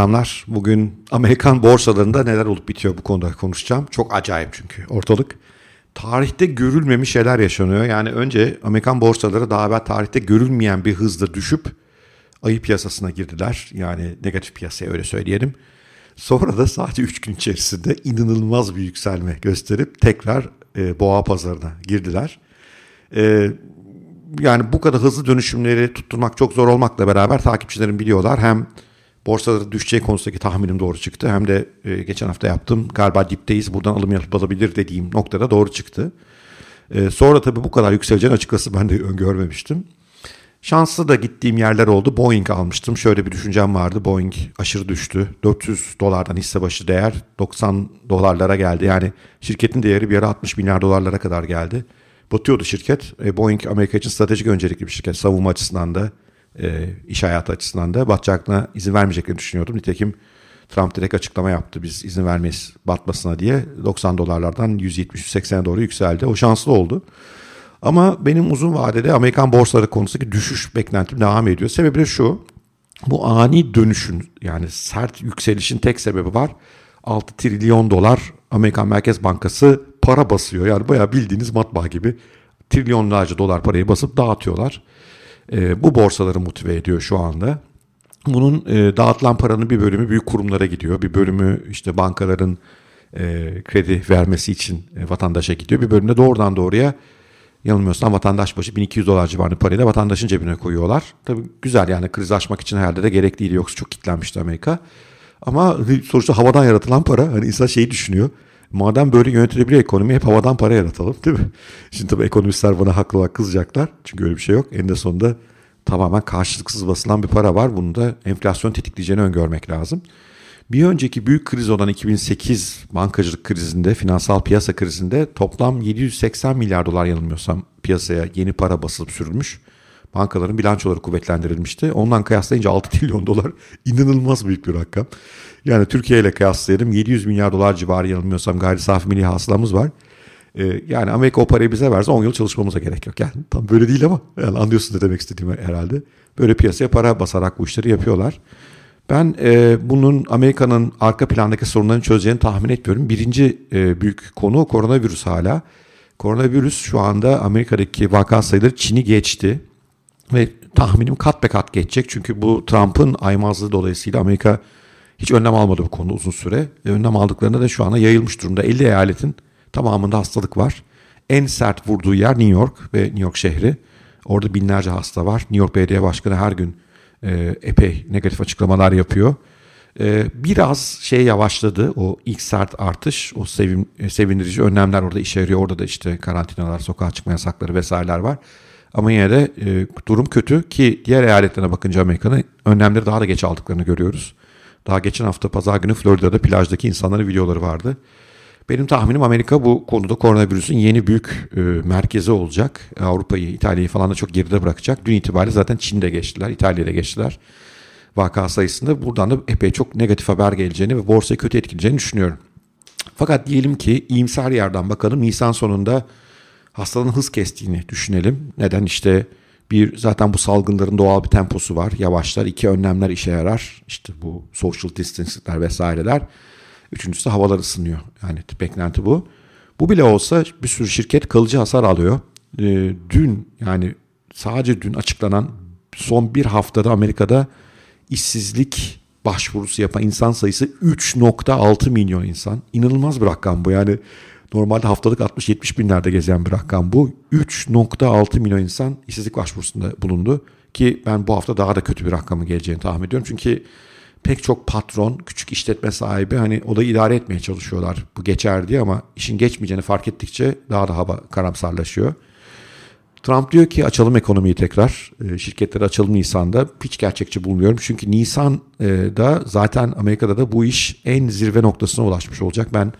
Selamlar. Bugün Amerikan borsalarında neler olup bitiyor bu konuda konuşacağım. Çok acayip çünkü ortalık. Tarihte görülmemiş şeyler yaşanıyor. Yani önce Amerikan borsaları daha evvel tarihte görülmeyen bir hızla düşüp ayı piyasasına girdiler. Yani negatif piyasaya öyle söyleyelim. Sonra da sadece 3 gün içerisinde inanılmaz bir yükselme gösterip tekrar e, boğa pazarına girdiler. E, yani bu kadar hızlı dönüşümleri tutturmak çok zor olmakla beraber takipçilerim biliyorlar. Hem borsaların düşeceği konusundaki tahminim doğru çıktı. Hem de e, geçen hafta yaptım galiba dipteyiz buradan alım yapılabilir dediğim noktada doğru çıktı. E, sonra tabii bu kadar yükseleceğini açıkçası ben de öngörmemiştim. Şanslı da gittiğim yerler oldu. Boeing almıştım. Şöyle bir düşüncem vardı. Boeing aşırı düştü. 400 dolardan hisse başı değer 90 dolarlara geldi. Yani şirketin değeri bir ara 60 milyar dolarlara kadar geldi. Batıyordu şirket. E, Boeing Amerika için stratejik öncelikli bir şirket. Savunma açısından da e, iş hayatı açısından da batacağına izin vermeyeceklerini düşünüyordum. Nitekim Trump direkt açıklama yaptı biz izin vermeyiz batmasına diye 90 dolarlardan 170-180'e doğru yükseldi. O şanslı oldu. Ama benim uzun vadede Amerikan borsaları konusundaki düşüş beklentim devam ediyor. Sebebi de şu. Bu ani dönüşün yani sert yükselişin tek sebebi var. 6 trilyon dolar Amerikan Merkez Bankası para basıyor. Yani bayağı bildiğiniz matbaa gibi trilyonlarca dolar parayı basıp dağıtıyorlar. E, bu borsaları motive ediyor şu anda. Bunun e, dağıtılan paranın bir bölümü büyük kurumlara gidiyor. Bir bölümü işte bankaların e, kredi vermesi için e, vatandaşa gidiyor. Bir bölümde doğrudan doğruya yanılmıyorsam vatandaş başı 1200 dolar civarında parayı da vatandaşın cebine koyuyorlar. Tabii güzel yani kriz aşmak için herhalde de gerekliydi yoksa çok kitlenmişti Amerika. Ama sonuçta havadan yaratılan para hani insan şeyi düşünüyor. Madem böyle yönetilebilir ekonomi hep havadan para yaratalım değil mi? Şimdi tabii ekonomistler bana haklı olarak kızacaklar. Çünkü öyle bir şey yok. En sonunda tamamen karşılıksız basılan bir para var. Bunu da enflasyon tetikleyeceğini öngörmek lazım. Bir önceki büyük kriz olan 2008 bankacılık krizinde, finansal piyasa krizinde toplam 780 milyar dolar yanılmıyorsam piyasaya yeni para basılıp sürülmüş. Bankaların bilançoları kuvvetlendirilmişti. Ondan kıyaslayınca 6 trilyon dolar inanılmaz büyük bir rakam. Yani Türkiye ile kıyaslayalım 700 milyar dolar civarı yanılmıyorsam gayri safi milli hasılamız var. Ee, yani Amerika o parayı bize verse 10 yıl çalışmamıza gerek yok. Yani tam böyle değil ama yani anlıyorsun ne demek istediğimi herhalde. Böyle piyasaya para basarak bu işleri yapıyorlar. Ben e, bunun Amerika'nın arka plandaki sorunlarını çözeceğini tahmin etmiyorum. Birinci e, büyük konu koronavirüs hala. Koronavirüs şu anda Amerika'daki vaka sayıları Çin'i geçti. Ve tahminim kat be kat geçecek. Çünkü bu Trump'ın aymazlığı dolayısıyla Amerika hiç önlem almadı bu konuda uzun süre. E, önlem aldıklarında da şu anda yayılmış durumda. 50 eyaletin tamamında hastalık var. En sert vurduğu yer New York ve New York şehri. Orada binlerce hasta var. New York Belediye Başkanı her gün e, epey negatif açıklamalar yapıyor. E, biraz şey yavaşladı o ilk sert artış, o sevin, e, sevindirici önlemler orada işe yarıyor. Orada da işte karantinalar, sokağa çıkma yasakları vesaireler var. Ama yine de e, durum kötü ki diğer eyaletlerine bakınca Amerika'nın önlemleri daha da geç aldıklarını görüyoruz. Daha geçen hafta pazar günü Florida'da plajdaki insanların videoları vardı. Benim tahminim Amerika bu konuda koronavirüsün yeni büyük e, merkezi olacak. Avrupa'yı, İtalya'yı falan da çok geride bırakacak. Dün itibariyle zaten Çin'de geçtiler, İtalya'da geçtiler. Vaka sayısında buradan da epey çok negatif haber geleceğini ve borsayı kötü etkileyeceğini düşünüyorum. Fakat diyelim ki iyimser yerden bakalım. Nisan sonunda hastalığın hız kestiğini düşünelim. Neden? işte bir zaten bu salgınların doğal bir temposu var. Yavaşlar. iki önlemler işe yarar. İşte bu social distancing'ler vesaireler. Üçüncüsü de havalar ısınıyor. Yani beklenti bu. Bu bile olsa bir sürü şirket kalıcı hasar alıyor. Ee, dün yani sadece dün açıklanan son bir haftada Amerika'da işsizlik başvurusu yapan insan sayısı 3.6 milyon insan. İnanılmaz bir rakam bu. Yani normalde haftalık 60-70 binlerde gezen bir rakam bu. 3.6 milyon insan işsizlik başvurusunda bulundu. Ki ben bu hafta daha da kötü bir rakamı geleceğini tahmin ediyorum. Çünkü pek çok patron, küçük işletme sahibi hani olayı idare etmeye çalışıyorlar. Bu geçer diye ama işin geçmeyeceğini fark ettikçe daha da hava karamsarlaşıyor. Trump diyor ki açalım ekonomiyi tekrar. E, şirketleri açalım Nisan'da. Hiç gerçekçi bulmuyorum. Çünkü Nisan'da zaten Amerika'da da bu iş en zirve noktasına ulaşmış olacak. Ben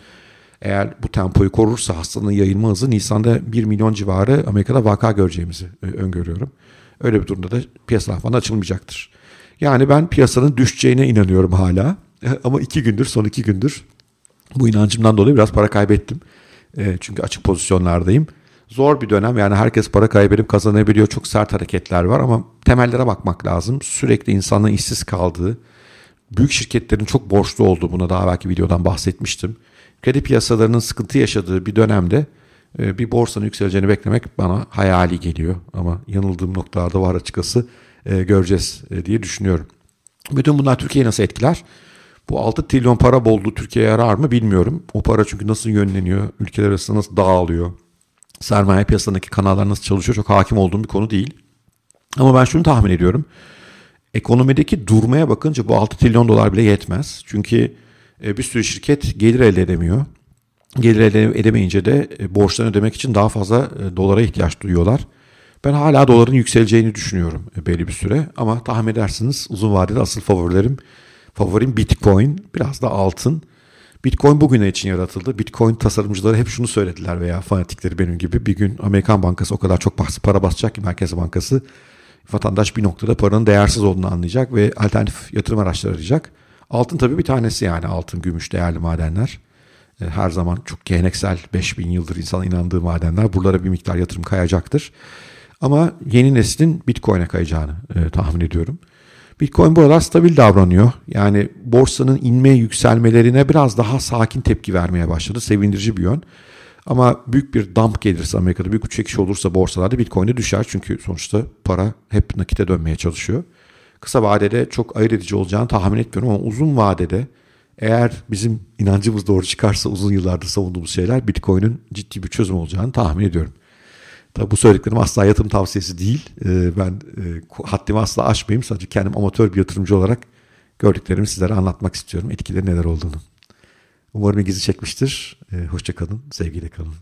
eğer bu tempoyu korursa hastalığın yayılma hızı Nisan'da 1 milyon civarı Amerika'da vaka göreceğimizi e, öngörüyorum. Öyle bir durumda da piyasalar falan açılmayacaktır. Yani ben piyasanın düşeceğine inanıyorum hala. Ama iki gündür, son iki gündür bu inancımdan dolayı biraz para kaybettim. E, çünkü açık pozisyonlardayım. Zor bir dönem yani herkes para kaybedip kazanabiliyor. Çok sert hareketler var ama temellere bakmak lazım. Sürekli insanın işsiz kaldığı, büyük şirketlerin çok borçlu olduğu buna daha belki videodan bahsetmiştim. Kredi piyasalarının sıkıntı yaşadığı bir dönemde e, bir borsanın yükseleceğini beklemek bana hayali geliyor. Ama yanıldığım noktalarda var açıkçası e, göreceğiz e, diye düşünüyorum. Bütün bunlar Türkiye'yi nasıl etkiler? Bu 6 trilyon para bolluğu Türkiye'ye yarar mı bilmiyorum. O para çünkü nasıl yönleniyor, ülkeler arasında nasıl dağılıyor, sermaye piyasalarındaki kanallar nasıl çalışıyor çok hakim olduğum bir konu değil. Ama ben şunu tahmin ediyorum. Ekonomideki durmaya bakınca bu 6 trilyon dolar bile yetmez. Çünkü bir sürü şirket gelir elde edemiyor. Gelir elde edemeyince de e, borçlarını ödemek için daha fazla e, dolara ihtiyaç duyuyorlar. Ben hala doların yükseleceğini düşünüyorum belli bir süre. Ama tahmin edersiniz uzun vadede asıl favorilerim Favorim Bitcoin, biraz da altın. Bitcoin bugüne için yaratıldı. Bitcoin tasarımcıları hep şunu söylediler veya fanatikleri benim gibi. Bir gün Amerikan Bankası o kadar çok para basacak ki Merkez Bankası vatandaş bir noktada paranın değersiz olduğunu anlayacak ve alternatif yatırım araçları arayacak. Altın tabii bir tanesi yani altın, gümüş, değerli madenler. E, her zaman çok geleneksel 5000 yıldır insan inandığı madenler. Buralara bir miktar yatırım kayacaktır. Ama yeni neslin Bitcoin'e kayacağını e, tahmin ediyorum. Bitcoin bu aralar stabil davranıyor. Yani borsanın inme yükselmelerine biraz daha sakin tepki vermeye başladı. Sevindirici bir yön. Ama büyük bir dump gelirse Amerika'da büyük bir çekiş olursa borsalarda Bitcoin'e düşer. Çünkü sonuçta para hep nakite dönmeye çalışıyor. Kısa vadede çok ayırt edici olacağını tahmin etmiyorum ama uzun vadede eğer bizim inancımız doğru çıkarsa uzun yıllardır savunduğumuz şeyler Bitcoin'in ciddi bir çözüm olacağını tahmin ediyorum. Tabi bu söylediklerim asla yatırım tavsiyesi değil. Ee, ben e, haddimi asla aşmayayım. Sadece kendim amatör bir yatırımcı olarak gördüklerimi sizlere anlatmak istiyorum. Etkileri neler olduğunu. Umarım ilginizi çekmiştir. Ee, Hoşçakalın, sevgiyle kalın.